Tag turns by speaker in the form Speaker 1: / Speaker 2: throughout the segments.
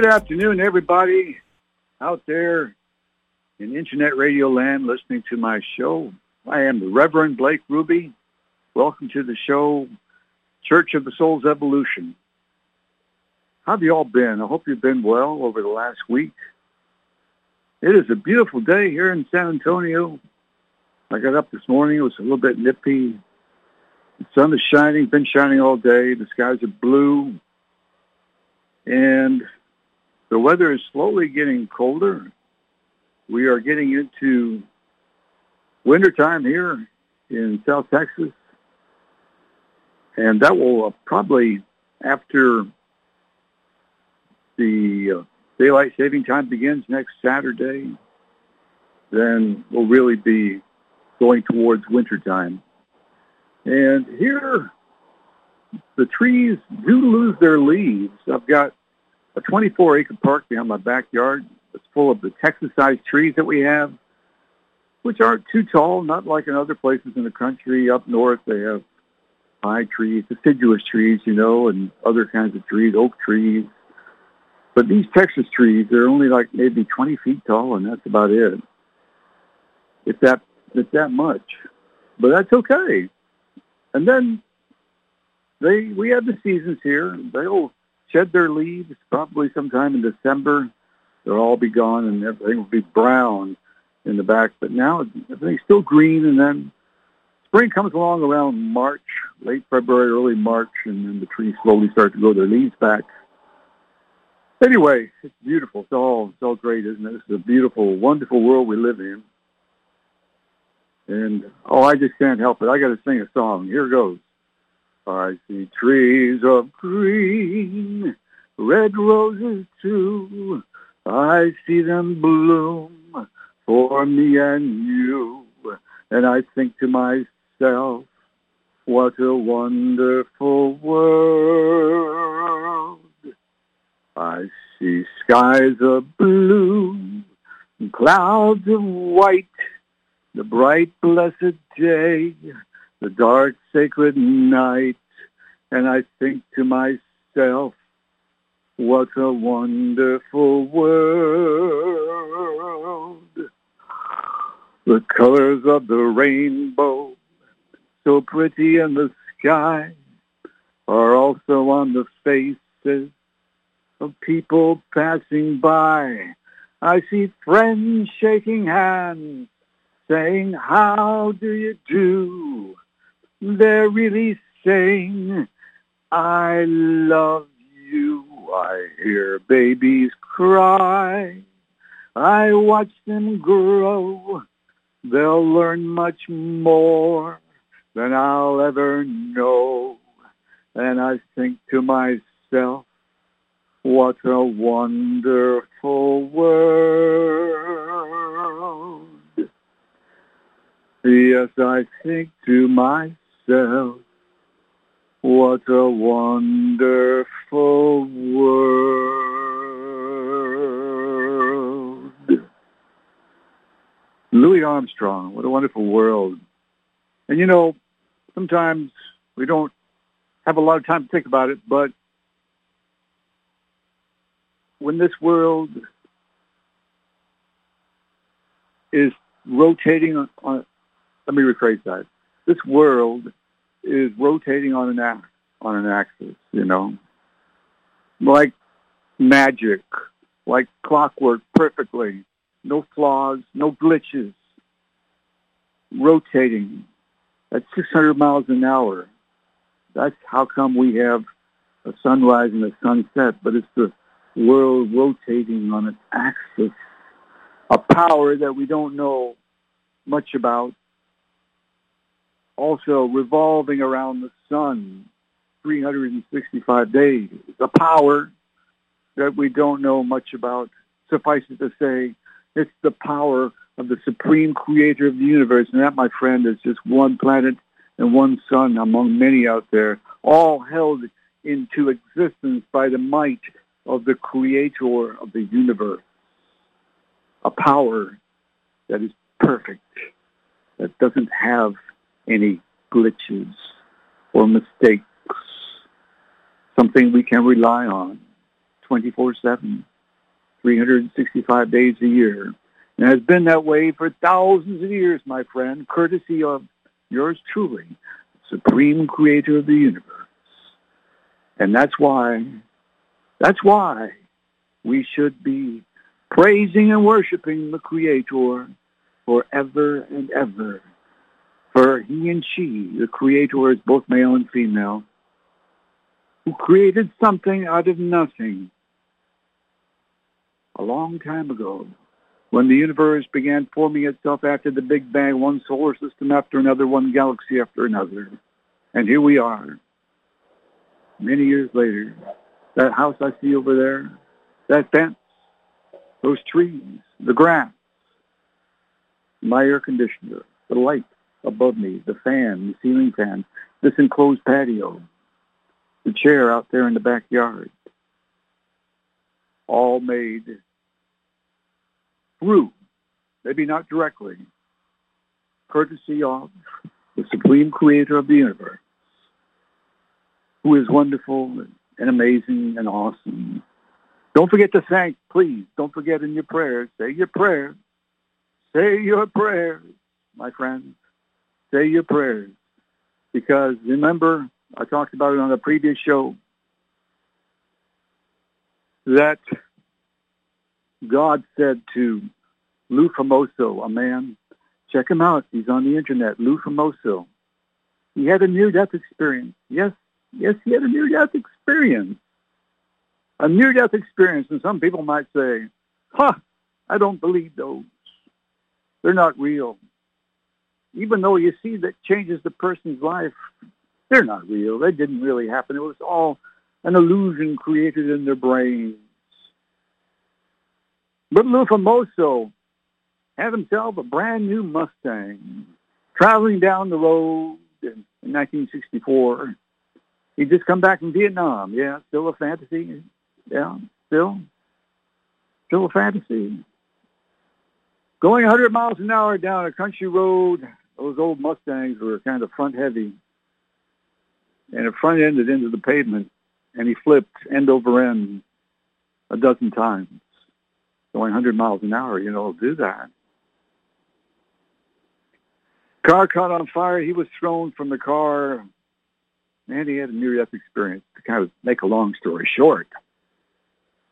Speaker 1: Good afternoon, everybody out there in Internet Radio land listening to my show. I am the Reverend Blake Ruby. Welcome to the show, Church of the Soul's Evolution. How have you all been? I hope you've been well over the last week. It is a beautiful day here in San Antonio. I got up this morning. It was a little bit nippy. The sun is shining, been shining all day. The skies are blue. And the weather is slowly getting colder. We are getting into wintertime here in South Texas. And that will uh, probably, after the uh, daylight saving time begins next Saturday, then we'll really be going towards wintertime. And here, the trees do lose their leaves. I've got a 24-acre park behind my backyard. It's full of the Texas-sized trees that we have, which aren't too tall, not like in other places in the country. Up north, they have high trees, deciduous trees, you know, and other kinds of trees, oak trees. But these Texas trees, they're only like maybe 20 feet tall, and that's about it. It's that, it's that much. But that's okay. And then they, we have the seasons here. They'll shed their leaves probably sometime in December. They'll all be gone and everything will be brown in the back. But now everything's still green and then spring comes along around March, late February, early March, and then the trees slowly start to grow their leaves back. Anyway, it's beautiful. It's all it's all great, isn't it? It's a beautiful, wonderful world we live in. And oh, I just can't help it. I got to sing a song. Here goes. I see trees of green, red roses too. I see them bloom for me and you. And I think to myself, what a wonderful world. I see skies of blue, and clouds of white, the bright blessed day, the dark sacred night, and I think to myself, what a wonderful world. The colors of the rainbow, so pretty in the sky, are also on the faces of people passing by. I see friends shaking hands, saying, how do you do? They're really saying, I love you. I hear babies cry. I watch them grow. They'll learn much more than I'll ever know. And I think to myself, what a wonderful world. Yes, I think to myself, what a wonderful world. Louis Armstrong, what a wonderful world. And you know, sometimes we don't have a lot of time to think about it, but when this world is rotating on, on let me rephrase that. This world is rotating on an on an axis, you know, like magic, like clockwork, perfectly, no flaws, no glitches, rotating at 600 miles an hour. That's how come we have a sunrise and a sunset, but it's the world rotating on its axis, a power that we don't know much about, also revolving around the sun 365 days. The power that we don't know much about. Suffice it to say, it's the power of the supreme creator of the universe. And that, my friend, is just one planet and one sun among many out there, all held into existence by the might of the creator of the universe. A power that is perfect, that doesn't have any glitches or mistakes, something we can rely on 24-7, 365 days a year. And has been that way for thousands of years, my friend, courtesy of yours truly, supreme creator of the universe. And that's why, that's why we should be praising and worshiping the creator forever and ever. He and she, the creator is both male and female, who created something out of nothing a long time ago when the universe began forming itself after the Big Bang, one solar system after another, one galaxy after another. And here we are, many years later. That house I see over there, that fence, those trees, the grass, my air conditioner, the light above me, the fan, the ceiling fan, this enclosed patio, the chair out there in the backyard, all made through, maybe not directly, courtesy of the supreme creator of the universe, who is wonderful and amazing and awesome. Don't forget to thank, please. Don't forget in your prayers. Say your prayers. Say your prayers, my friends. Say your prayers. Because remember, I talked about it on a previous show, that God said to Lou Famoso, a man, check him out. He's on the internet, Lou Famoso. He had a near-death experience. Yes, yes, he had a near-death experience. A near-death experience. And some people might say, huh, I don't believe those. They're not real. Even though you see that changes the person's life, they're not real. They didn't really happen. It was all an illusion created in their brains. But Lou Famoso had himself a brand new Mustang traveling down the road in, in 1964. He'd just come back from Vietnam. Yeah, still a fantasy. Yeah, still, still a fantasy. Going 100 miles an hour down a country road, those old Mustangs were kind of front heavy. And it front ended into the pavement, and he flipped end over end a dozen times going 100 miles an hour, you know, do that. Car caught on fire. He was thrown from the car. And he had a near-death experience to kind of make a long story short.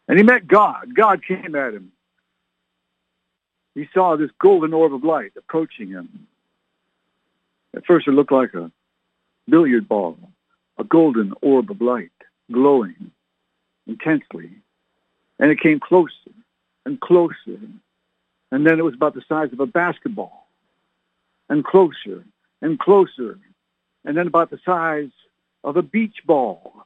Speaker 1: And he met God. God came at him. He saw this golden orb of light approaching him. At first it looked like a billiard ball, a golden orb of light, glowing intensely. And it came closer and closer. And then it was about the size of a basketball and closer and closer. And then about the size of a beach ball.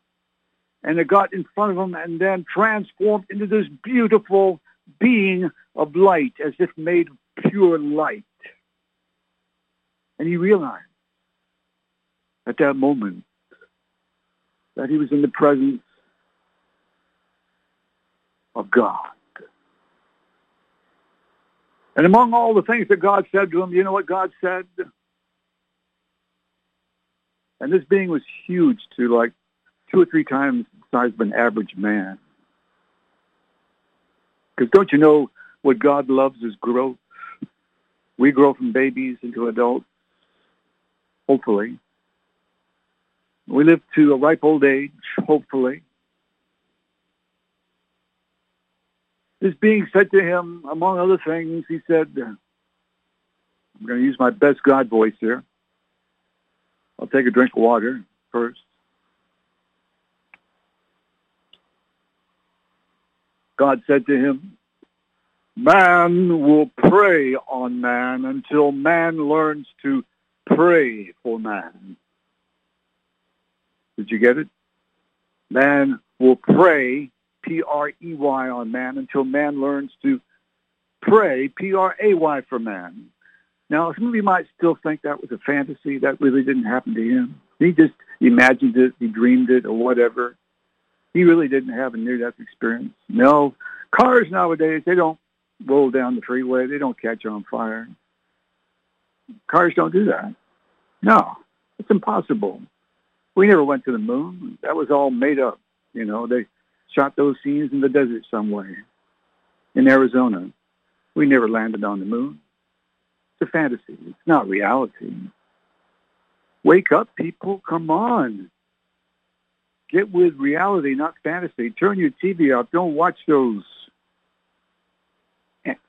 Speaker 1: And it got in front of him and then transformed into this beautiful being of light as if made of pure light. And he realized at that moment that he was in the presence of God. And among all the things that God said to him, you know what God said? And this being was huge to like two or three times the size of an average man. Because don't you know what God loves is growth? We grow from babies into adults, hopefully. We live to a ripe old age, hopefully. This being said to him, among other things, he said, I'm going to use my best God voice here. I'll take a drink of water first. God said to him, Man will prey on man until man learns to pray for man. Did you get it? Man will prey P-R-E-Y on man until man learns to pray, P-R-A-Y for man. Now, some of you might still think that was a fantasy. That really didn't happen to him. He just imagined it, he dreamed it, or whatever. He really didn't have a near-death experience. No, cars nowadays, they don't roll down the freeway. They don't catch on fire. Cars don't do that. No, it's impossible. We never went to the moon. That was all made up. You know, they shot those scenes in the desert somewhere in Arizona. We never landed on the moon. It's a fantasy. It's not reality. Wake up, people. Come on. Get with reality, not fantasy. Turn your TV off. Don't watch those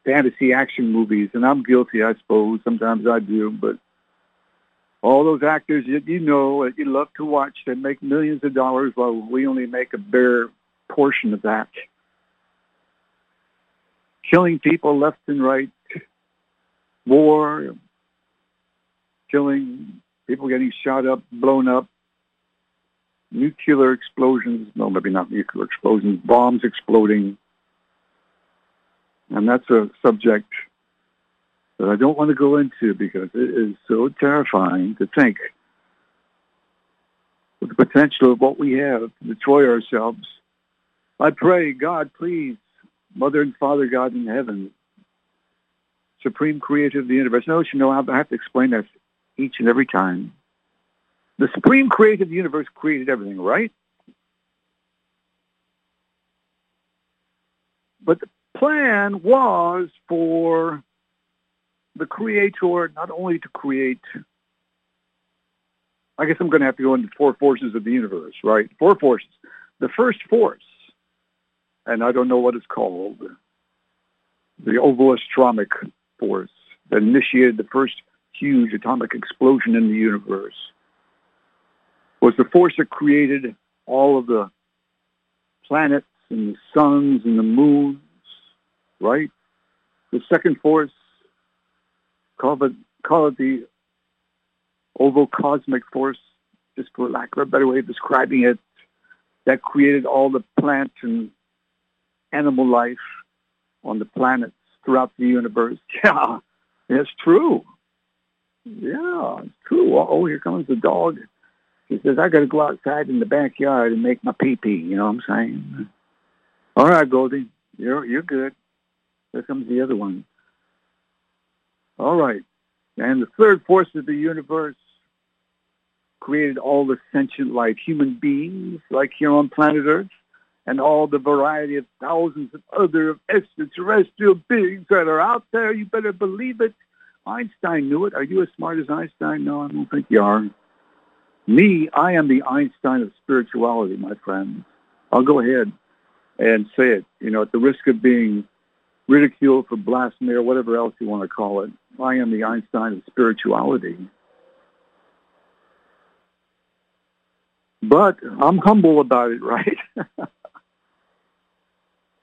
Speaker 1: fantasy action movies. And I'm guilty, I suppose. Sometimes I do. But all those actors that you know that you love to watch that make millions of dollars while we only make a bare portion of that. Killing people left and right. War. Killing people getting shot up, blown up, nuclear explosions, no, maybe not nuclear explosions, bombs exploding. And that's a subject that I don't want to go into because it is so terrifying to think of the potential of what we have to destroy ourselves. I pray, God, please, Mother and Father God in heaven, Supreme Creator of the universe. No, you know, I have to explain that each and every time. The supreme Creator of the universe created everything, right? But the plan was for the creator not only to create, I guess I'm going to have to go into four forces of the universe, right? Four forces. The first force, and I don't know what it's called, the ovoastromic force that initiated the first huge atomic explosion in the universe was the force that created all of the planets and the suns and the moons, right? The second force, call it, call it the ovocosmic force, just for lack of a better way of describing it, that created all the plant and animal life on the planets throughout the universe. Yeah, it's true. Yeah, it's true. Oh, here comes the dog. He says, I got to go outside in the backyard and make my pee-pee. You know what I'm saying? All right, Goldie. You're, you're good. There comes the other one. All right. And the third force of the universe created all the sentient life, human beings like here on planet Earth, and all the variety of thousands of other extraterrestrial beings that are out there. You better believe it. Einstein knew it. Are you as smart as Einstein? No, I don't think you are. Me, I am the Einstein of spirituality, my friends. I'll go ahead and say it, you know, at the risk of being ridiculed for blasphemy or whatever else you want to call it. I am the Einstein of spirituality. But I'm humble about it, right?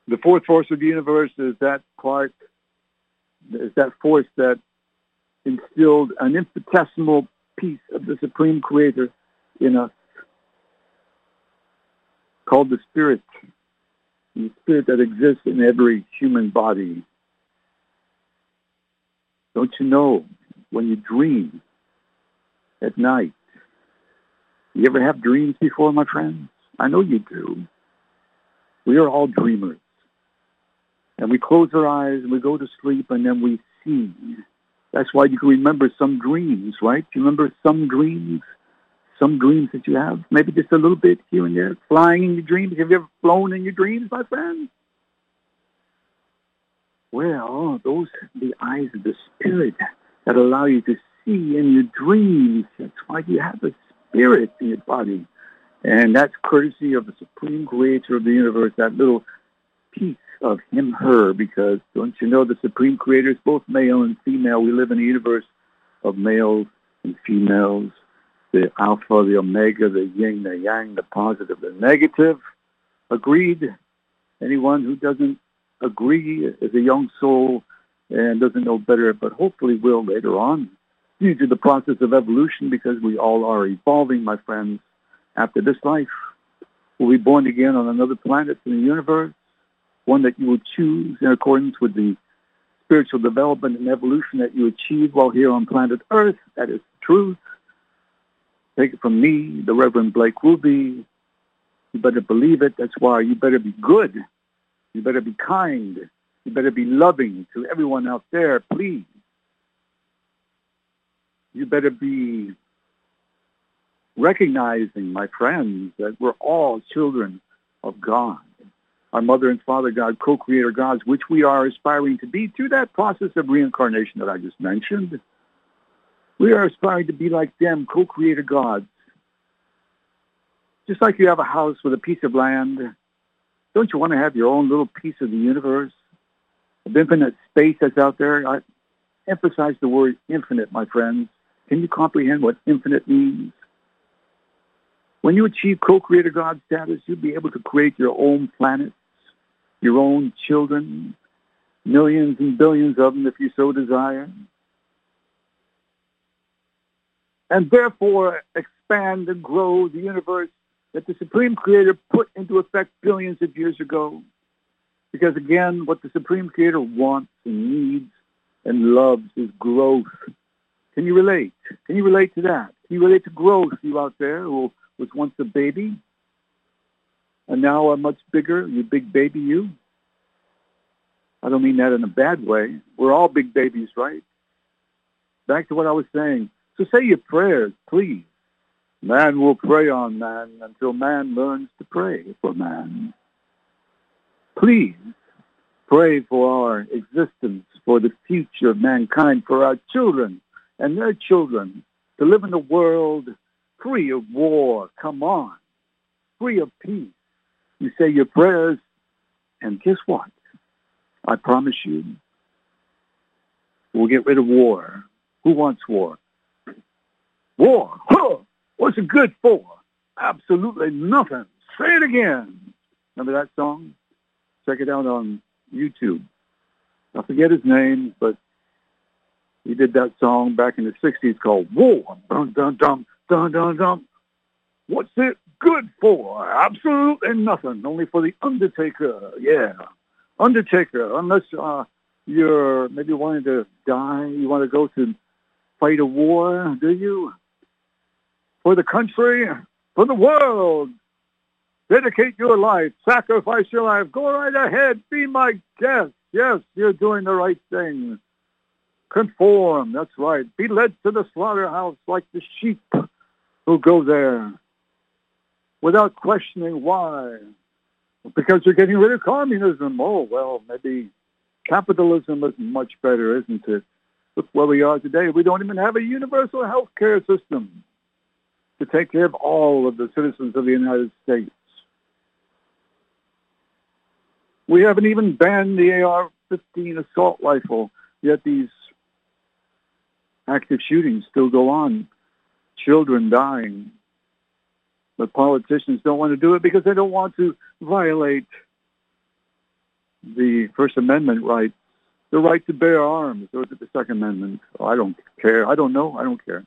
Speaker 1: the fourth force of the universe is that part, is that force that instilled an infinitesimal piece of the Supreme Creator in us called the Spirit, the Spirit that exists in every human body. Don't you know when you dream at night, you ever have dreams before, my friends? I know you do. We are all dreamers. And we close our eyes and we go to sleep and then we see that's why you can remember some dreams, right? You remember some dreams? Some dreams that you have? Maybe just a little bit here and there, flying in your dreams. Have you ever flown in your dreams, my friend? Well, those are the eyes of the spirit that allow you to see in your dreams. That's why you have a spirit in your body. And that's courtesy of the supreme creator of the universe, that little piece of him, her, because don't you know the supreme creator is both male and female. We live in a universe of males and females, the alpha, the omega, the yin, the yang, the positive, the negative. Agreed. Anyone who doesn't agree is a young soul and doesn't know better, but hopefully will later on due to the process of evolution because we all are evolving, my friends. After this life, we'll be born again on another planet in the universe one that you will choose in accordance with the spiritual development and evolution that you achieve while here on planet Earth. That is truth. Take it from me, the Reverend Blake Ruby. You better believe it. That's why you better be good. You better be kind. You better be loving to everyone out there, please. You better be recognizing, my friends, that we're all children of God. our mother and father God, co-creator gods, which we are aspiring to be through that process of reincarnation that I just mentioned. We are aspiring to be like them, co-creator gods. Just like you have a house with a piece of land, don't you want to have your own little piece of the universe? Of infinite space that's out there? I emphasize the word infinite, my friends. Can you comprehend what infinite means? When you achieve co-creator God status, you'll be able to create your own planets, your own children, millions and billions of them if you so desire. And therefore expand and grow the universe that the Supreme Creator put into effect billions of years ago. Because again, what the Supreme Creator wants and needs and loves is growth. Can you relate? Can you relate to that? Can you relate to growth, you out there who was once a baby and now are much bigger, you big baby you? I don't mean that in a bad way. We're all big babies, right? Back to what I was saying. So say your prayers, please. Man will prey on man until man learns to pray for man. Please pray for our existence, for the future of mankind, for our children and their children to live in a world free of war. Come on. Free of peace. You say your prayers, and guess what? I promise you, we'll get rid of war. Who wants war? War. Huh. What's it good for? Absolutely nothing. Say it again. Remember that song? Check it out on YouTube. I forget his name, but he did that song back in the 60s called War. Dun, dun, dun, dun, dun, dun. What's it good for? Absolutely nothing. Only for the Undertaker. Yeah. Undertaker. Unless uh, you're maybe wanting to die, you want to go to fight a war, do you? For the country, for the world. Dedicate your life. Sacrifice your life. Go right ahead. Be my guest. Yes, you're doing the right thing. Conform. That's right. Be led to the slaughterhouse like the sheep who go there without questioning why. Because you're getting rid of communism. Oh, well, maybe capitalism is much better, isn't it? Look where we are today. We don't even have a universal health care system to take care of all of the citizens of the United States. We haven't even banned the AR-15 assault rifle, yet these active shootings still go on. Children dying. But politicians don't want to do it because they don't want to violate the First Amendment rights, the right to bear arms, or the Second Amendment. Oh, I don't care. I don't know. I don't care.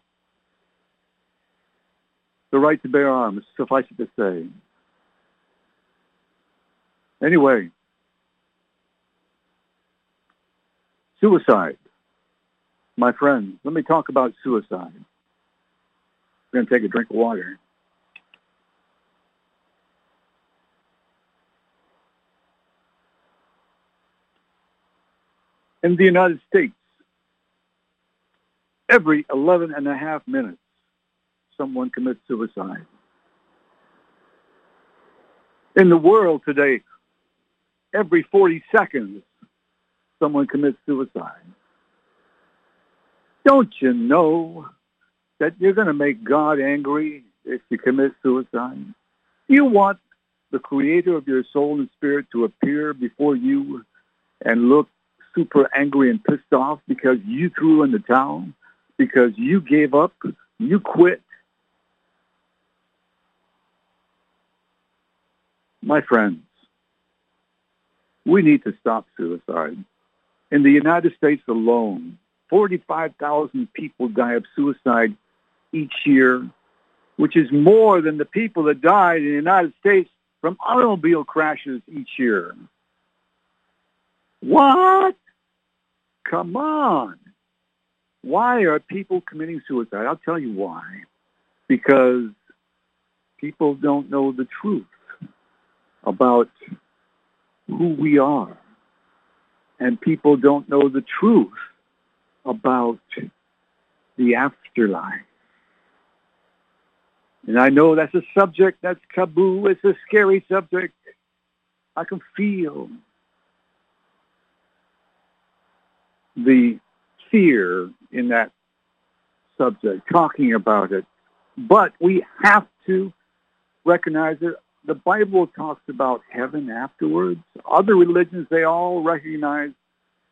Speaker 1: The right to bear arms, suffice it to say. Anyway, Suicide. My friends, let me talk about suicide. I'm going to take a drink of water. In the United States, every 11 and a half minutes, someone commits suicide. In the world today, every 40 seconds, someone commits suicide. Don't you know that you're going to make God angry if you commit suicide? You want the creator of your soul and spirit to appear before you and look super angry and pissed off because you threw in the towel, because you gave up, you quit. My friends, we need to stop suicide. In the United States alone, 45,000 people die of suicide each year, which is more than the people that died in the United States from automobile crashes each year. What? Come on. Why are people committing suicide? I'll tell you why. Because people don't know the truth about who we are and people don't know the truth about the afterlife. And I know that's a subject that's taboo. It's a scary subject. I can feel the fear in that subject, talking about it. But we have to recognize that the Bible talks about heaven afterwards. Other religions, they all recognize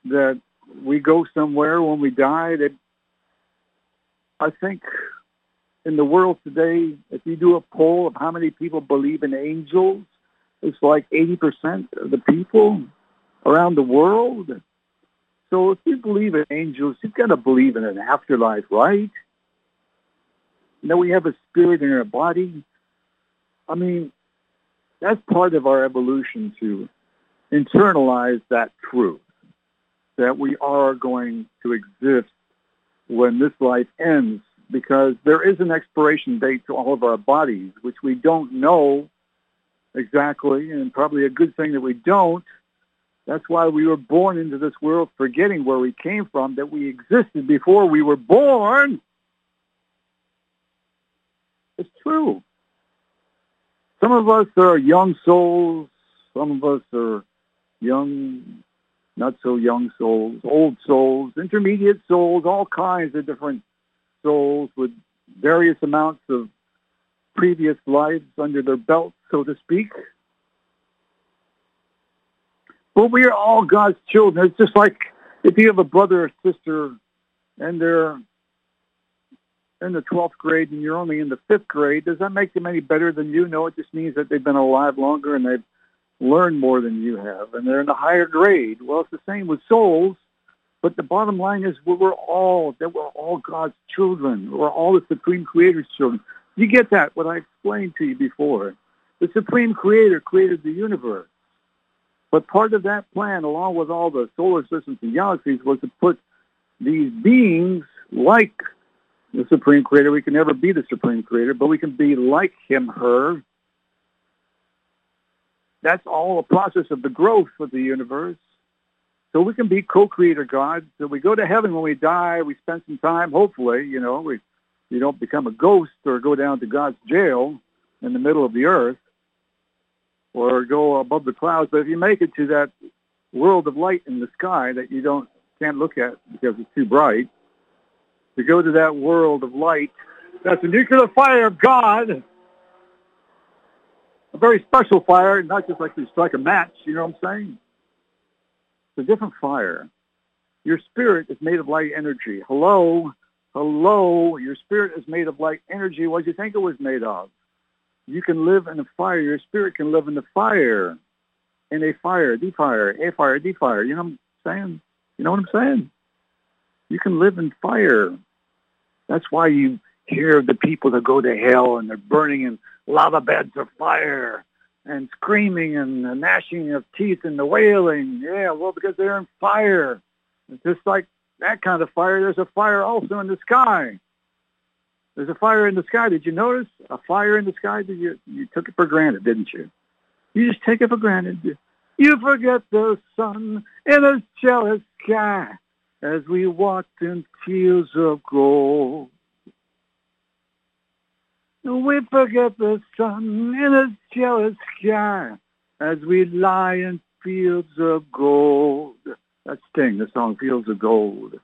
Speaker 1: that we go somewhere when we die. That I think in the world today, if you do a poll of how many people believe in angels, it's like 80% of the people around the world. So if you believe in angels, you've got to believe in an afterlife, right? Know, we have a spirit in our body. I mean, that's part of our evolution to internalize that truth that we are going to exist when this life ends because there is an expiration date to all of our bodies, which we don't know exactly, and probably a good thing that we don't. That's why we were born into this world forgetting where we came from, that we existed before we were born. It's true. Some of us are young souls. Some of us are young, not so young souls, old souls, intermediate souls, all kinds of different souls with various amounts of previous lives under their belt, so to speak. But we are all God's children. It's just like if you have a brother or sister and they're in the 12th grade and you're only in the 5th grade, does that make them any better than you? No, it just means that they've been alive longer and they've learned more than you have, and they're in a higher grade. Well, it's the same with souls. But the bottom line is we're all, that we're all God's children. We're all the Supreme Creator's children. You get that, what I explained to you before. The Supreme Creator created the universe. But part of that plan, along with all the solar systems and galaxies, was to put these beings like the Supreme Creator. We can never be the Supreme Creator, but we can be like him, her. That's all a process of the growth of the universe. So we can be co-creator gods. So we go to heaven when we die. We spend some time, hopefully, you know, we you don't become a ghost or go down to God's jail in the middle of the earth or go above the clouds. But if you make it to that world of light in the sky that you don't can't look at because it's too bright, to go to that world of light, that's the nuclear fire of God. A very special fire, not just like you strike a match, you know what I'm saying? It's a different fire. Your spirit is made of light energy. Hello? Hello? Your spirit is made of light energy. What do you think it was made of? You can live in a fire. Your spirit can live in the fire. In a fire, D fire, a fire, D fire. You know what I'm saying? You know what I'm saying? You can live in fire. That's why you hear the people that go to hell and they're burning in lava beds of fire and screaming and the gnashing of teeth and the wailing. Yeah, well, because they're in fire. It's just like that kind of fire. There's a fire also in the sky. There's a fire in the sky. Did you notice a fire in the sky? Did you you took it for granted, didn't you? You just take it for granted. You forget the sun in a jealous sky as we walked in fields of gold. We forget the sun in its jealous sky as we lie in fields of gold. That's Sting, the song Fields of Gold.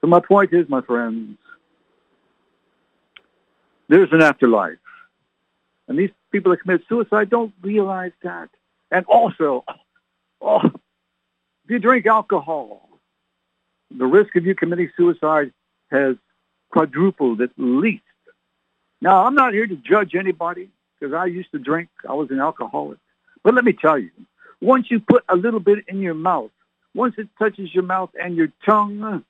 Speaker 1: So my point is, my friends, there's an afterlife. And these people that commit suicide don't realize that. And also, oh, if you drink alcohol, the risk of you committing suicide has quadrupled at least. Now, I'm not here to judge anybody because I used to drink. I was an alcoholic. But let me tell you, once you put a little bit in your mouth, once it touches your mouth and your tongue,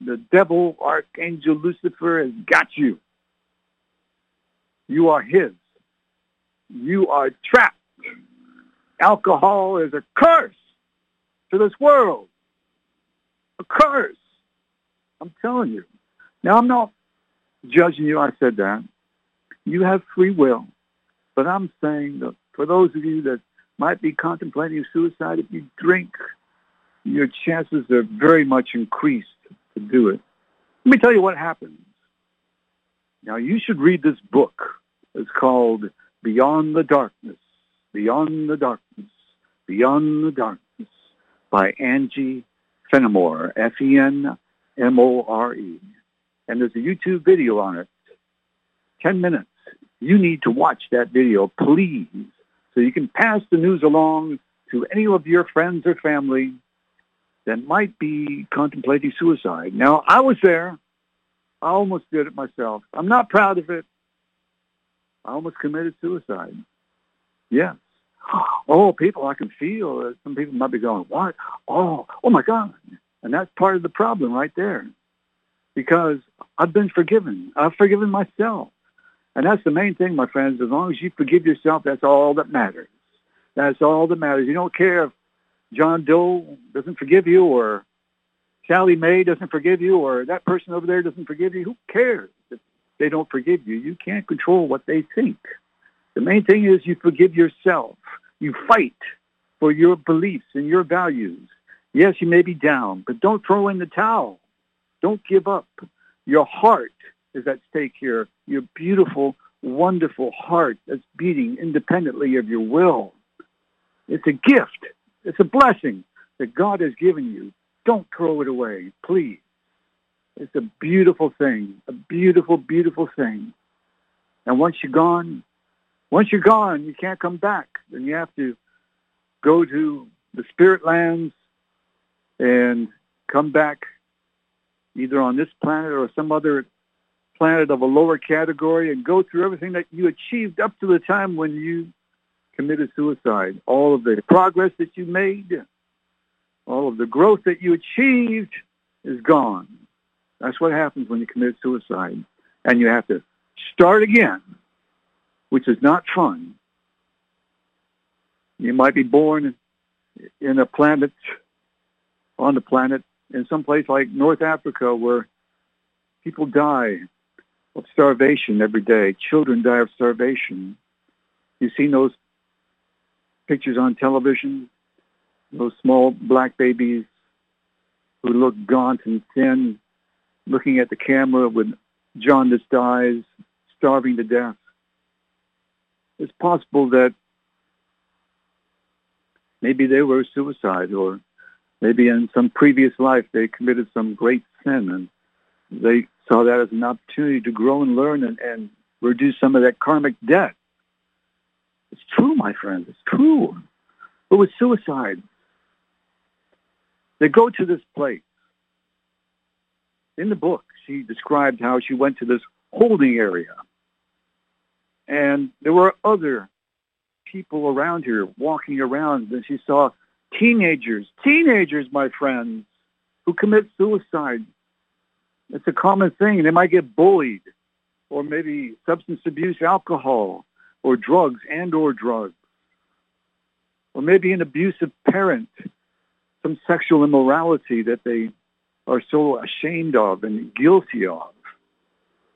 Speaker 1: the devil, Archangel Lucifer, has got you. You are his. You are trapped. Alcohol is a curse to this world. A curse. I'm telling you. Now, I'm not judging you. I said that. You have free will. But I'm saying that for those of you that might be contemplating suicide, if you drink, your chances are very much increased to do it. Let me tell you what happens. Now, you should read this book. It's called Beyond the Darkness. Beyond the Darkness. Beyond the Darkness by Angie Fenimore, F-E-N-M-O-R-E. And there's a YouTube video on it. 10 minutes. You need to watch that video, please, so you can pass the news along to any of your friends or family that might be contemplating suicide. Now, I was there. I almost did it myself. I'm not proud of it. I almost committed suicide. Yes. Oh, people, I can feel. That some people might be going, what? Oh, oh my God. And that's part of the problem right there. Because I've been forgiven. I've forgiven myself. And that's the main thing, my friends. As long as you forgive yourself, that's all that matters. That's all that matters. You don't care if John Doe doesn't forgive you or Sally Mae doesn't forgive you or that person over there doesn't forgive you. Who cares if they don't forgive you? You can't control what they think. The main thing is you forgive yourself. You fight for your beliefs and your values. Yes, you may be down, but don't throw in the towel. Don't give up. Your heart is at stake here. Your beautiful, wonderful heart that's beating independently of your will. It's a gift. It's a blessing that God has given you. Don't throw it away, please. It's a beautiful thing, a beautiful, beautiful thing. And once you're gone, once you're gone, you can't come back. Then you have to go to the spirit lands and come back either on this planet or some other planet of a lower category and go through everything that you achieved up to the time when you committed suicide. All of the progress that you made, all of the growth that you achieved is gone. That's what happens when you commit suicide. And you have to start again, which is not fun. You might be born in a planet, on the planet, in some place like North Africa where people die of starvation every day. Children die of starvation. You've seen those pictures on television, those small black babies who look gaunt and thin, looking at the camera with jaundiced eyes, starving to death. It's possible that maybe they were suicide or maybe in some previous life they committed some great sin and they saw that as an opportunity to grow and learn and, and reduce some of that karmic debt. It's true, my friend. It's true. But with suicide, they go to this place. In the book, she described how she went to this holding area. And there were other people around here walking around, and she saw teenagers, teenagers, my friends, who commit suicide. It's a common thing. They might get bullied or maybe substance abuse, alcohol, or drugs and or drugs. Or maybe an abusive parent, some sexual immorality that they are so ashamed of and guilty of.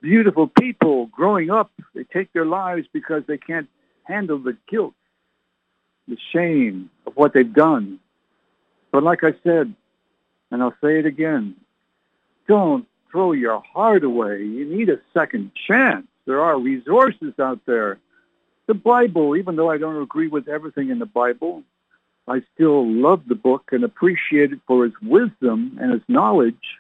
Speaker 1: Beautiful people growing up, they take their lives because they can't handle the guilt, the shame of what they've done. But like I said, and I'll say it again, don't throw your heart away. You need a second chance. There are resources out there the Bible, even though I don't agree with everything in the Bible, I still love the book and appreciate it for its wisdom and its knowledge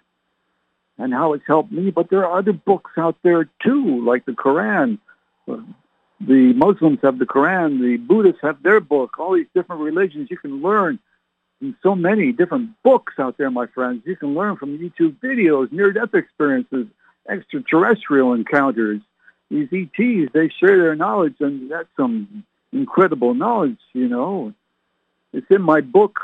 Speaker 1: and how it's helped me. But there are other books out there too, like the Quran. The Muslims have the Quran. The Buddhists have their book. All these different religions you can learn from so many different books out there, my friends. You can learn from YouTube videos, near-death experiences, extraterrestrial encounters, these ETs, they share their knowledge, and that's some incredible knowledge, you know. It's in my book,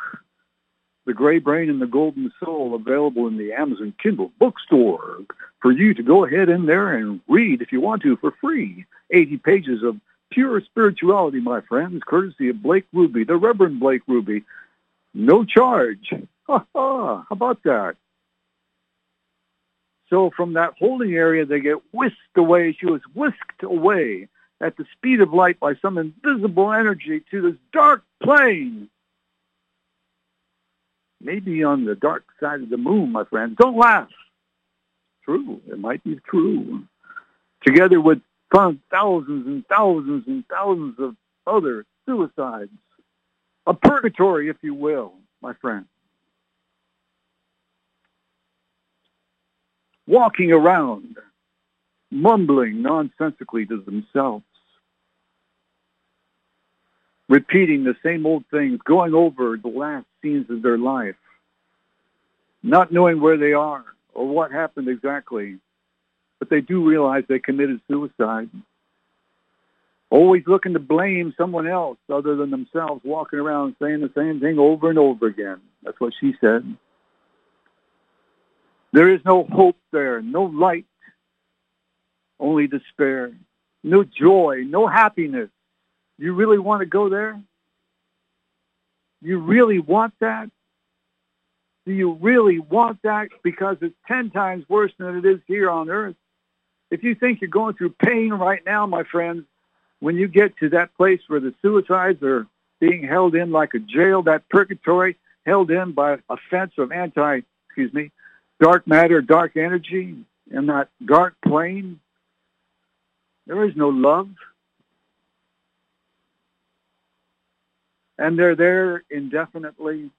Speaker 1: The Gray Brain and the Golden Soul, available in the Amazon Kindle bookstore for you to go ahead in there and read if you want to for free. 80 pages of pure spirituality, my friends, courtesy of Blake Ruby, the Reverend Blake Ruby. No charge. Ha ha. How about that? So from that holding area, they get whisked away. She was whisked away at the speed of light by some invisible energy to this dark plane. Maybe on the dark side of the moon, my friend. Don't laugh. True. It might be true. Together with thousands and thousands and thousands of other suicides a purgatory, if you will, my friend. Walking around, mumbling nonsensically to themselves, repeating the same old things, going over the last scenes of their life, not knowing where they are or what happened exactly, but they do realize they committed suicide. Always looking to blame someone else other than themselves, walking around saying the same thing over and over again. That's what she said. There is no hope there, no light, only despair, no joy, no happiness. You really want to go there? You really want that? Do you really want that? Because it's 10 times worse than it is here on earth. If you think you're going through pain right now, my friends, when you get to that place where the suicides are being held in like a jail, that purgatory held in by a fence of anti, excuse me, dark matter, dark energy, in that dark plane, there is no love. And they're there indefinitely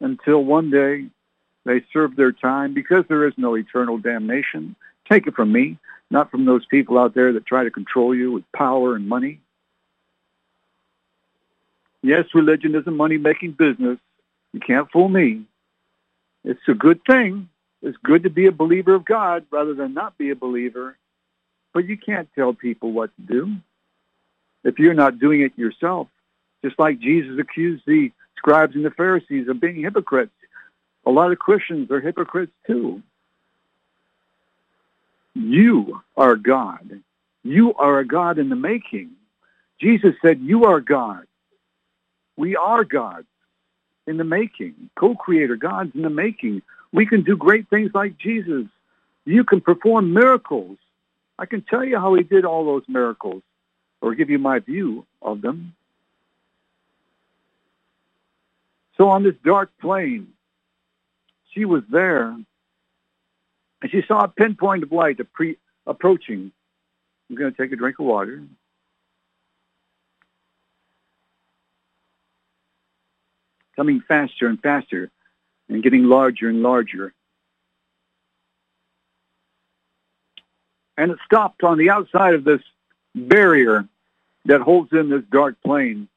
Speaker 1: until one day they serve their time because there is no eternal damnation. Take it from me not from those people out there that try to control you with power and money. Yes, religion is a money-making business. You can't fool me. It's a good thing. It's good to be a believer of God rather than not be a believer. But you can't tell people what to do if you're not doing it yourself. Just like Jesus accused the scribes and the Pharisees of being hypocrites. A lot of Christians are hypocrites too. You are God. You are a God in the making. Jesus said, you are God. We are God in the making, co-creator, God's in the making. We can do great things like Jesus. You can perform miracles. I can tell you how he did all those miracles or give you my view of them. So on this dark plane, she was there and she saw a pinpoint of light pre- approaching. I'm going to take a drink of water. Coming faster and faster and getting larger and larger. And it stopped on the outside of this barrier that holds in this dark plane.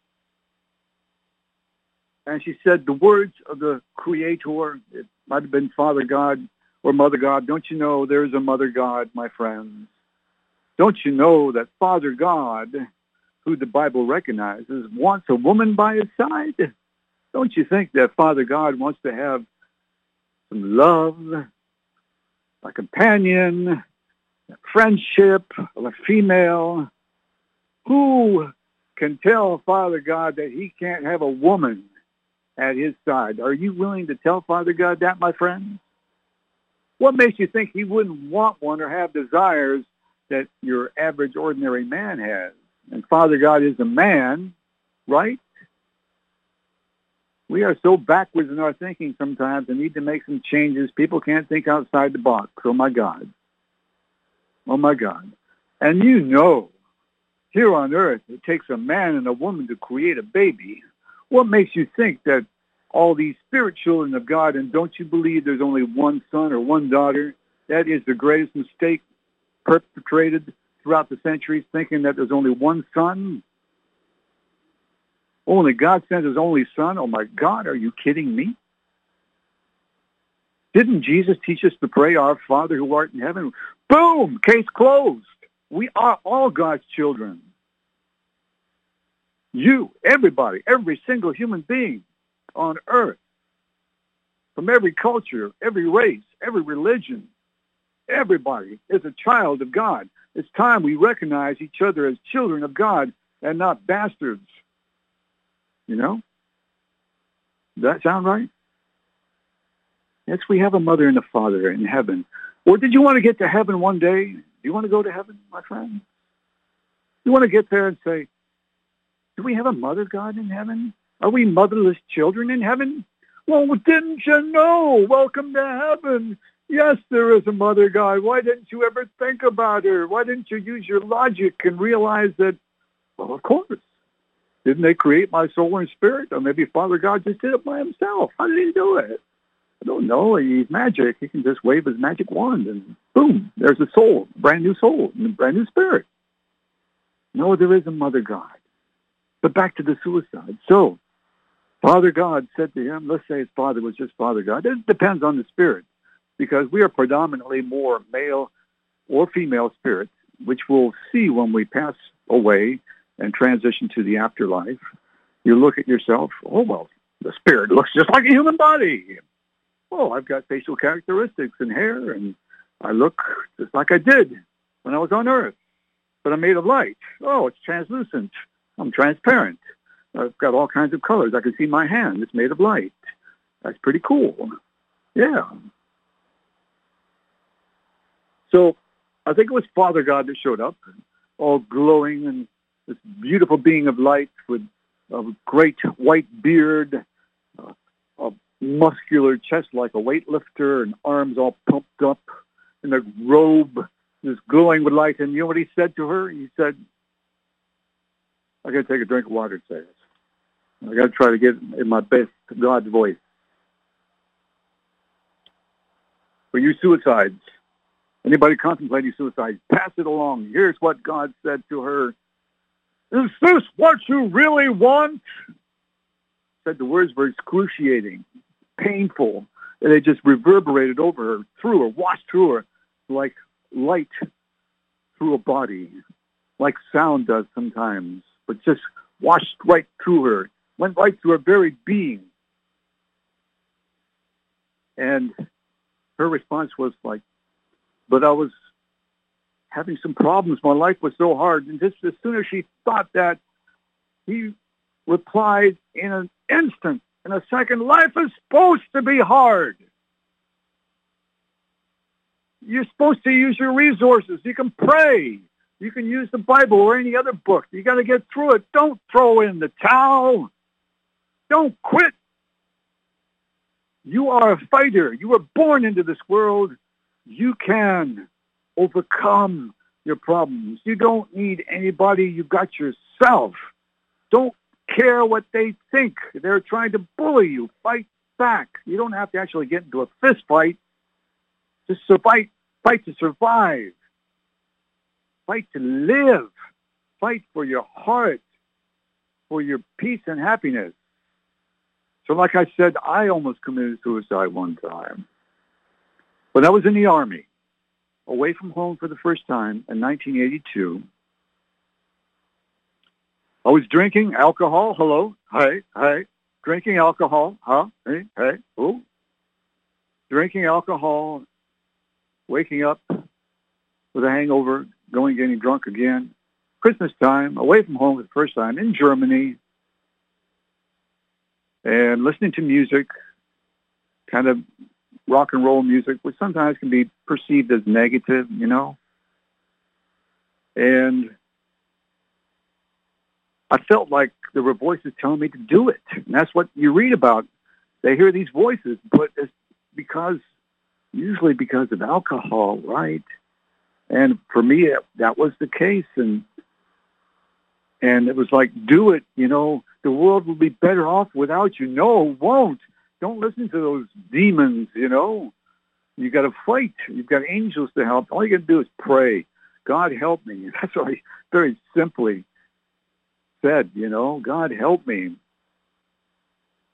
Speaker 1: And she said the words of the Creator, it might have been Father God, or Mother God, don't you know there's a Mother God, my friends? Don't you know that Father God, who the Bible recognizes, wants a woman by his side? Don't you think that Father God wants to have some love, a companion, a friendship, a female? Who can tell Father God that he can't have a woman at his side? Are you willing to tell Father God that, my friends? What makes you think he wouldn't want one or have desires that your average ordinary man has? And Father God is a man, right? We are so backwards in our thinking sometimes and need to make some changes. People can't think outside the box. Oh my God. Oh my God. And you know, here on earth, it takes a man and a woman to create a baby. What makes you think that all these spirit children of God, and don't you believe there's only one son or one daughter? That is the greatest mistake perpetrated throughout the centuries, thinking that there's only one son. Only God sent his only son. Oh my God, are you kidding me? Didn't Jesus teach us to pray, Our Father who art in heaven? Boom! Case closed. We are all God's children. You, everybody, every single human being on earth from every culture, every race, every religion. Everybody is a child of God. It's time we recognize each other as children of God and not bastards. You know? Does that sound right? Yes, we have a mother and a father in heaven. Or did you want to get to heaven one day? Do you want to go to heaven, my friend? You want to get there and say, do we have a mother God in heaven? Are we motherless children in heaven? Well, didn't you know? Welcome to heaven. Yes, there is a mother God. Why didn't you ever think about her? Why didn't you use your logic and realize that, well, of course, didn't they create my soul and spirit? Or maybe Father God just did it by himself. How did he do it? I don't know. He's magic. He can just wave his magic wand and boom, there's a soul, brand new soul, and a brand new spirit. No, there is a Mother God. But back to the suicide. So, Father God said to him, let's say his father was just Father God. It depends on the spirit because we are predominantly more male or female spirits, which we'll see when we pass away and transition to the afterlife. You look at yourself, oh, well, the spirit looks just like a human body. Oh, I've got facial characteristics and hair, and I look just like I did when I was on Earth. But I'm made of light. Oh, it's translucent. I'm transparent. I've got all kinds of colors. I can see my hand. It's made of light. That's pretty cool. Yeah. So I think it was Father God that showed up, all glowing and this beautiful being of light with a great white beard, a muscular chest like a weightlifter, and arms all pumped up, in a robe just glowing with light. And you know what he said to her? He said, I got to take a drink of water, says. I got to try to get in my best God's voice. For you suicides, anybody contemplating suicide, pass it along. Here's what God said to her. Is this what you really want? Said the words were excruciating, painful, and they just reverberated over her, through her, washed through her like light through a body, like sound does sometimes, but just washed right through her, went right through her very being. And her response was like, but I was having some problems. My life was so hard. And just as soon as she thought that, he replied in an instant, in a second, life is supposed to be hard. You're supposed to use your resources. You can pray. You can use the Bible or any other book. You got to get through it. Don't throw in the towel. Don't quit. You are a fighter. You were born into this world. You can overcome your problems. You don't need anybody. You got yourself. Don't care what they think. They're trying to bully you. Fight back. You don't have to actually get into a fist fight. Just fight, fight to survive. Fight to live. Fight for your heart, for your peace and happiness. So like I said, I almost committed suicide one time. When I was in the Army, away from home for the first time in 1982. I was drinking alcohol. Hello. Hey, hey. Drinking alcohol. Huh? Hey, hey. Oh. Drinking alcohol. Waking up with a hangover. Going getting drunk again. Christmas time. Away from home for the first time in Germany. And listening to music. Kind of rock and roll music, which sometimes can be perceived as negative, you know. And I felt like there were voices telling me to do it. And that's what you read about. They hear these voices, but it's because, usually because of alcohol, right? And for me, it, that was the case. And, and it was like, do it, you know, the world will be better off without you. No, it won't don't listen to those demons, you know. You got to fight. You've got angels to help. All you got to do is pray. God help me. That's what I very simply said, you know, God help me.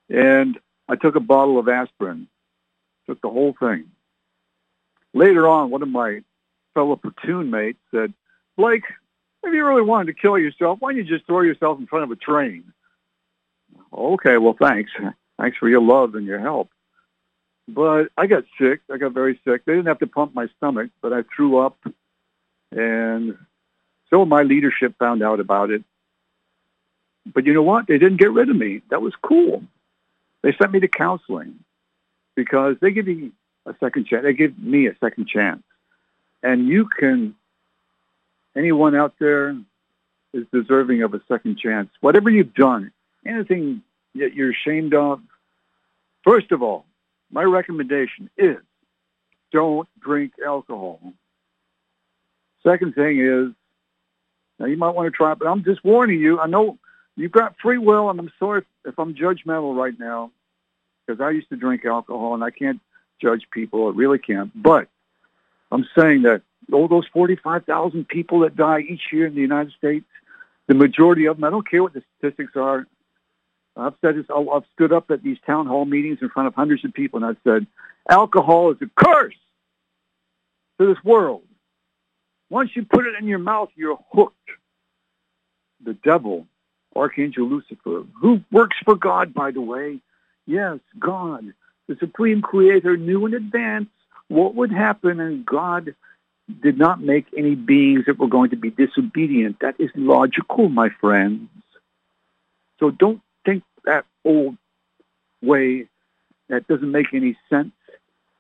Speaker 1: And I took a bottle of aspirin, took the whole thing. Later on, one of my fellow platoon mate said, Blake, if you really wanted to kill yourself, why don't you just throw yourself in front of a train? Okay, well, thanks. Thanks for your love and your help. But I got sick. I got very sick. They didn't have to pump my stomach, but I threw up. And so my leadership found out about it. But you know what? They didn't get rid of me. That was cool. They sent me to counseling because they give me a second chance. They give me a second chance. And you can, anyone out there is deserving of a second chance. Whatever you've done, anything that you're ashamed of, first of all, my recommendation is don't drink alcohol. Second thing is, now you might want to try it, but I'm just warning you. I know you've got free will, and I'm sorry if I'm judgmental right now, because I used to drink alcohol, and I can't judge people. I really can't. But I'm saying that all those 45,000 people that die each year in the United States, the majority of them, I don't care what the statistics are. I've said this, I've stood up at these town hall meetings in front of hundreds of people, and I've said, alcohol is a curse to this world. Once you put it in your mouth, you're hooked. The devil, Archangel Lucifer, who works for God, by the way. Yes, God, the supreme creator, knew in advance what would happen, if God did not make any beings that were going to be disobedient. That is logical, my friends. So don't think that old way that doesn't make any sense.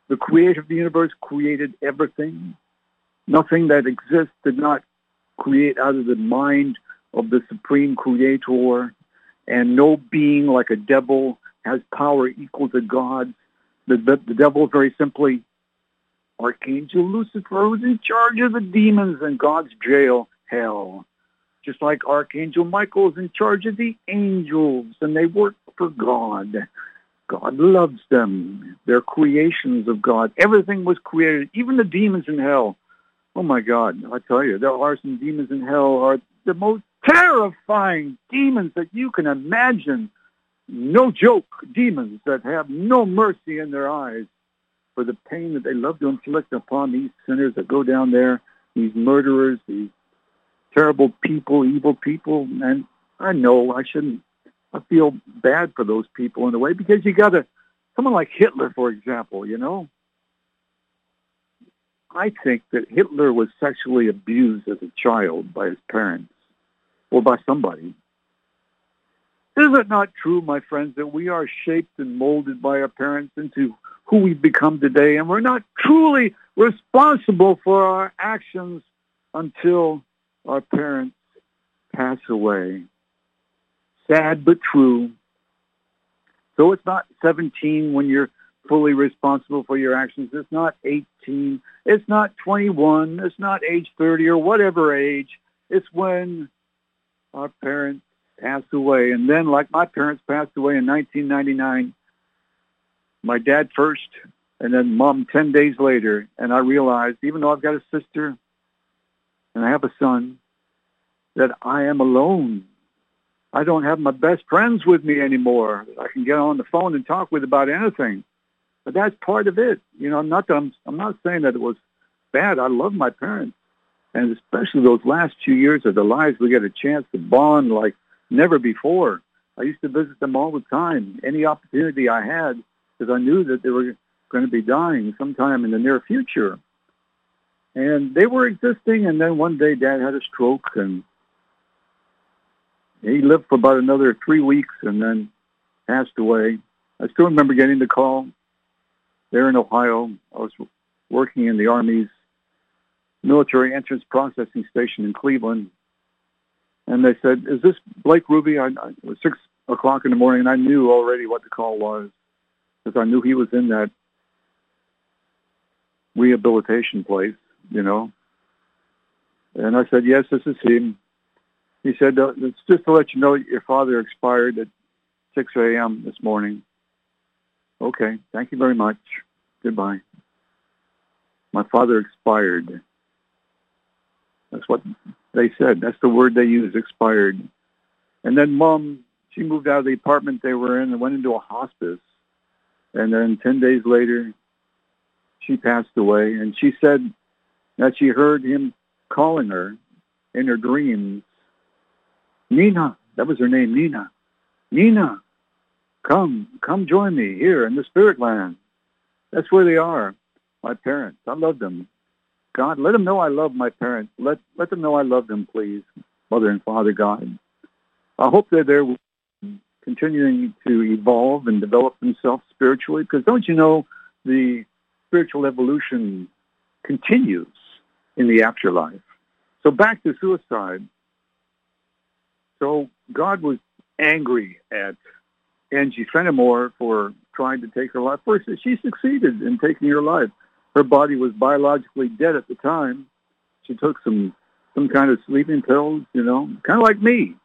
Speaker 1: The creator of the universe created everything. Nothing that exists did not create out of the mind of the supreme creator. And no being like a devil has power equal to God's. The, the, the devil very simply Archangel Lucifer was in charge of the demons in God's jail, hell. Just like Archangel Michael is in charge of the angels, and they work for God. God loves them. They're creations of God. Everything was created, even the demons in hell. Oh my God, I tell you, there are some demons in hell are the most terrifying demons that you can imagine. No joke, demons that have no mercy in their eyes for the pain that they love to inflict upon these sinners that go down there, these murderers, these terrible people, evil people. And I know I shouldn't, I feel bad for those people in a way because you got to, someone like Hitler, for example, you know, I think that Hitler was sexually abused as a child by his parents or by somebody. Is it not true, my friends, that we are shaped and molded by our parents into who we've become today, and we're not truly responsible for our actions until our parents pass away. Sad but true. So it's not 17 when you're fully responsible for your actions. It's not 18. It's not 21. It's not age 30 or whatever age. It's when our parents passed away. And then, like my parents passed away in 1999, my dad first, and then mom 10 days later. And I realized, even though I've got a sister and I have a son, that I am alone. I don't have my best friends with me anymore. That I can get on the phone and talk with about anything. But that's part of it. You know, I'm not, I'm, I'm not saying that it was bad. I love my parents. And especially those last two years of their lives, we get a chance to bond like never before. I used to visit them all the time, any opportunity I had, because I knew that they were going to be dying sometime in the near future. And they were existing, and then one day Dad had a stroke, and he lived for about another three weeks and then passed away. I still remember getting the call there in Ohio. I was working in the Army's military entrance processing station in Cleveland, and they said, "Is this Blake Ruby?" I, it was six o'clock in the morning, and I knew already what the call was because I knew he was in that rehabilitation place, you know. And I said, "Yes, this is him." He said, uh, "It's just to let you know your father expired at 6 a.m. this morning." Okay, thank you very much. Goodbye. My father expired. That's what they said. That's the word they used, expired. And then mom, she moved out of the apartment they were in and went into a hospice. And then 10 days later, she passed away. And she said that she heard him calling her in her dreams. Nina, that was her name, Nina. Nina, come, come join me here in the spirit land. That's where they are, my parents. I love them. God, let them know I love my parents. Let let them know I love them, please, Mother and Father God. I hope they're continuing to evolve and develop themselves spiritually, because don't you know the spiritual evolution continues in the afterlife. So back to suicide. So God was angry at Angie Fenimore for trying to take her life. First, she succeeded in taking her life her body was biologically dead at the time. She took some some kind of sleeping pills, you know, kind of like me.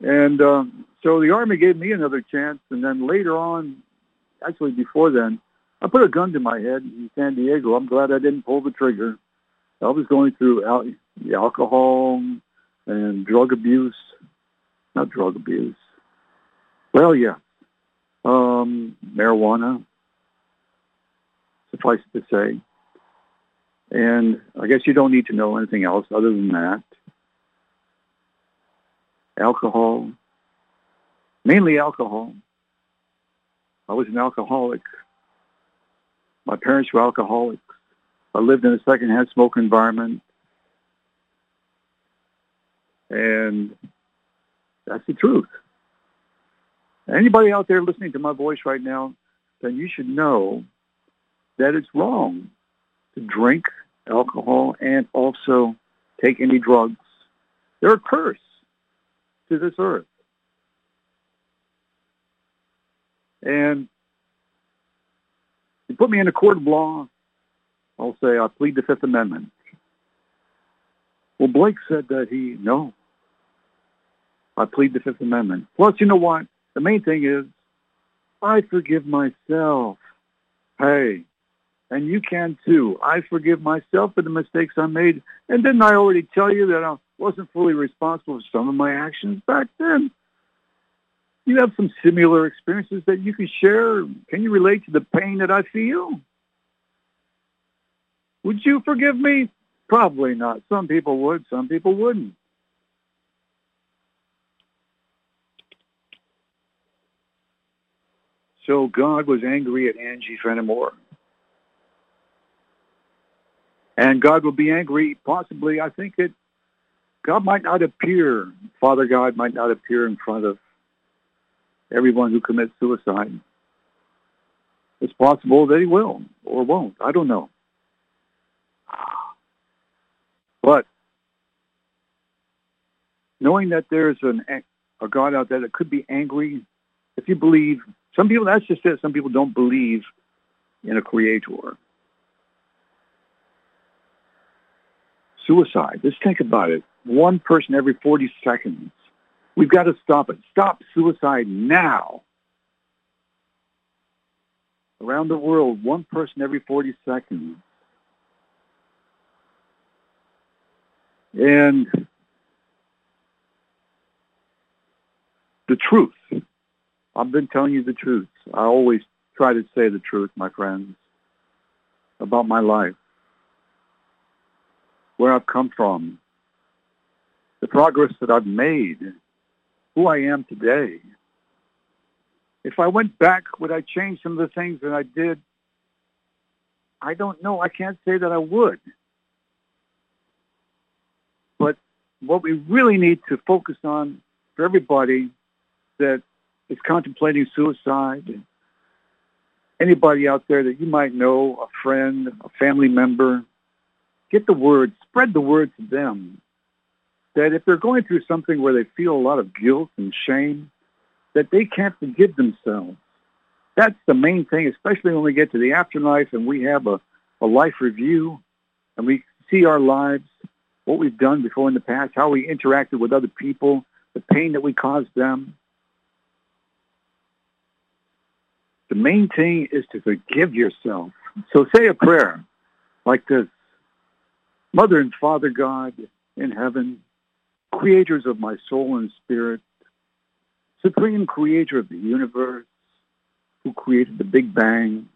Speaker 1: And um, so the Army gave me another chance. And then later on, actually before then, I put a gun to my head in San Diego. I'm glad I didn't pull the trigger. I was going through al- alcohol and drug abuse. Not drug abuse. Well, yeah. Um, marijuana, suffice to say. And I guess you don't need to know anything else other than that. Alcohol, mainly alcohol. I was an alcoholic. My parents were alcoholics. I lived in a secondhand smoke environment. And that's the truth. Anybody out there listening to my voice right now, then you should know that it's wrong to drink alcohol and also take any drugs. They're a curse to this earth. And you put me in a court of law, I'll say I plead the Fifth Amendment. Well, Blake said that he, no, I plead the Fifth Amendment. Plus, you know what? The main thing is I forgive myself. Hey, and you can too. I forgive myself for the mistakes I made. And didn't I already tell you that I wasn't fully responsible for some of my actions back then? You have some similar experiences that you can share. Can you relate to the pain that I feel? Would you forgive me? Probably not. Some people would, some people wouldn't. So God was angry at Angie Fenimore. And God will be angry, possibly, I think it, God might not appear, Father God might not appear in front of everyone who commits suicide. It's possible that he will or won't. I don't know. But knowing that there's an, a God out there that could be angry, if you believe, some people, that's just it. Some people don't believe in a creator. Suicide. Just think about it. One person every 40 seconds. We've got to stop it. Stop suicide now. Around the world, one person every 40 seconds. And the truth. I've been telling you the truth. I always try to say the truth, my friends, about my life where I've come from, the progress that I've made, who I am today. If I went back, would I change some of the things that I did? I don't know. I can't say that I would. But what we really need to focus on for everybody that is contemplating suicide, anybody out there that you might know, a friend, a family member, get the word, spread the word to them that if they're going through something where they feel a lot of guilt and shame, that they can't forgive themselves. That's the main thing, especially when we get to the afterlife and we have a, a life review and we see our lives, what we've done before in the past, how we interacted with other people, the pain that we caused them. The main thing is to forgive yourself. So say a prayer like this. Mother and Father God in heaven, creators of my soul and spirit, supreme creator of the universe, who created the Big Bang,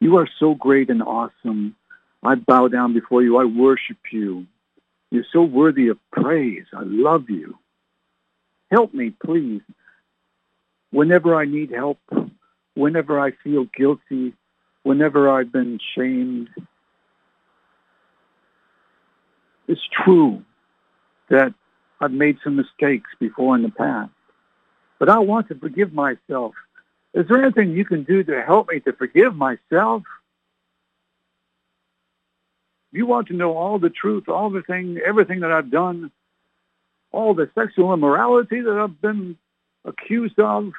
Speaker 1: you are so great and awesome. I bow down before you. I worship you. You're so worthy of praise. I love you. Help me, please. Whenever I need help, whenever I feel guilty, whenever I've been shamed, it's true that I've made some mistakes before in the past, but I want to forgive myself. Is there anything you can do to help me to forgive myself? You want to know all the truth, all the thing, everything that I've done, all the sexual immorality that I've been accused of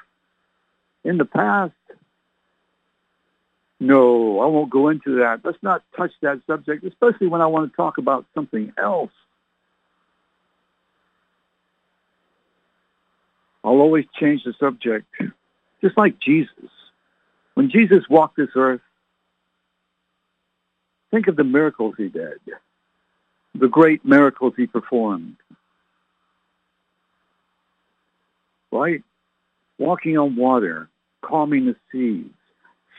Speaker 1: in the past. No, I won't go into that. Let's not touch that subject, especially when I want to talk about something else. I'll always change the subject, just like Jesus. When Jesus walked this earth, think of the miracles he did, the great miracles he performed. Right? Walking on water, calming the seas,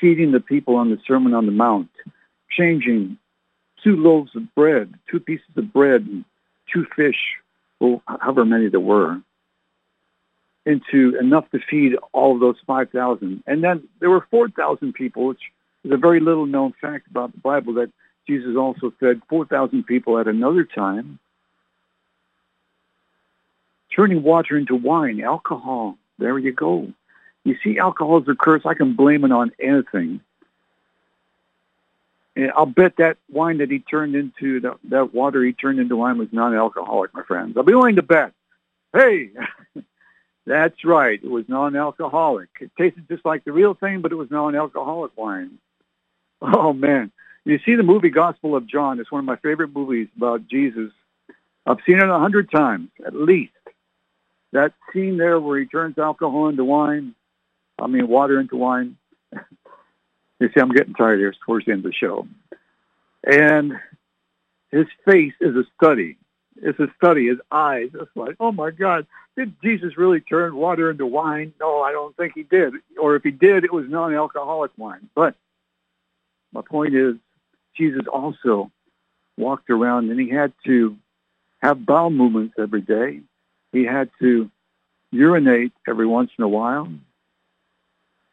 Speaker 1: feeding the people on the Sermon on the Mount, changing two loaves of bread, two pieces of bread, and two fish, or however many there were, into enough to feed all of those 5,000. And then there were 4,000 people, which is a very little known fact about the Bible, that Jesus also fed 4,000 people at another time, turning water into wine, alcohol. There you go. You see, alcohol is a curse. I can blame it on anything. And I'll bet that wine that he turned into, that, that water he turned into wine was non-alcoholic, my friends. I'll be willing to bet. Hey, that's right. It was non-alcoholic. It tasted just like the real thing, but it was non-alcoholic wine. Oh, man. You see the movie Gospel of John. It's one of my favorite movies about Jesus. I've seen it a hundred times, at least. That scene there where he turns alcohol into wine, I mean water into wine. You see, I'm getting tired here towards the end of the show. And his face is a study. It's a study. His eyes. It's like, oh my God, did Jesus really turn water into wine? No, I don't think he did. Or if he did, it was non-alcoholic wine. But my point is, Jesus also walked around and he had to have bowel movements every day. He had to urinate every once in a while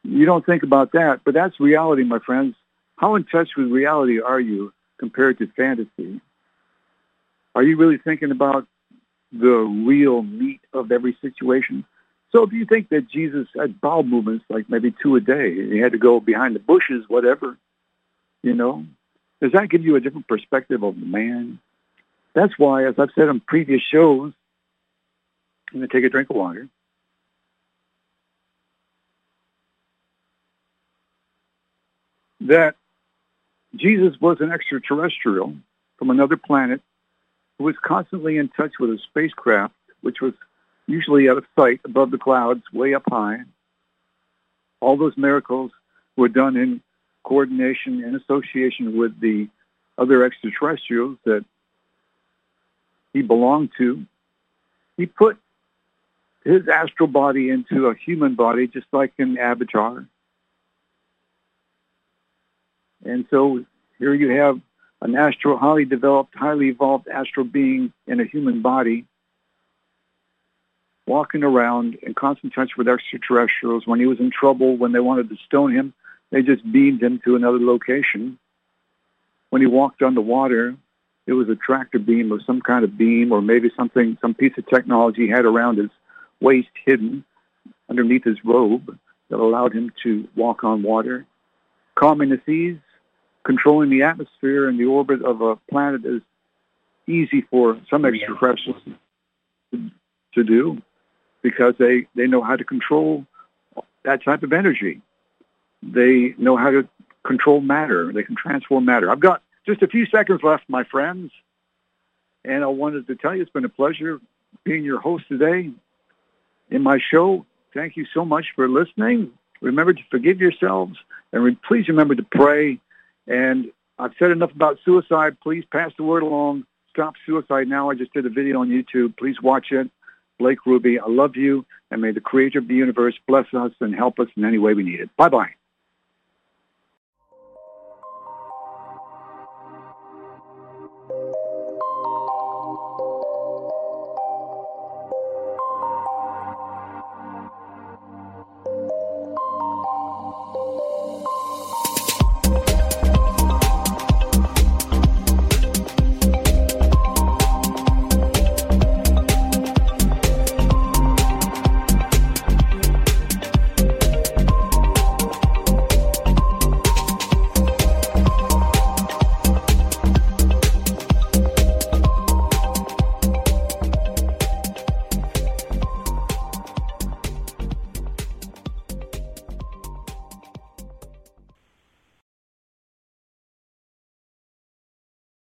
Speaker 1: you don't think about that, but that's reality, my friends. How in touch with reality are you compared to fantasy? Are you really thinking about the real meat of every situation? So if you think that Jesus had bowel movements like maybe two a day, he had to go behind the bushes, whatever, you know, does that give you a different perspective of the man? That's why, as I've said on previous shows, I'm going to take a drink of water. That Jesus was an extraterrestrial from another planet who was constantly in touch with a spacecraft, which was usually out of sight above the clouds, way up high. All those miracles were done in coordination and association with the other extraterrestrials that he belonged to. He put his astral body into a human body, just like in Avatar. And so here you have an astral, highly developed, highly evolved astral being in a human body walking around in constant touch with extraterrestrials. When he was in trouble, when they wanted to stone him, they just beamed him to another location. When he walked on the water, it was a tractor beam or some kind of beam or maybe something, some piece of technology he had around his waist hidden underneath his robe that allowed him to walk on water. Calming the seas, controlling the atmosphere and the orbit of a planet is easy for some extraterrestrials to, to do because they, they know how to control that type of energy. They know how to control matter. They can transform matter. I've got just a few seconds left, my friends, and I wanted to tell you it's been a pleasure being your host today in my show. Thank you so much for listening. Remember to forgive yourselves, and re- please remember to pray and I've said enough about suicide. Please pass the word along. Stop suicide now. I just did a video on YouTube. Please watch it. Blake Ruby, I love you, and may the creator of the universe bless us and help us in any way we need it. Bye-bye.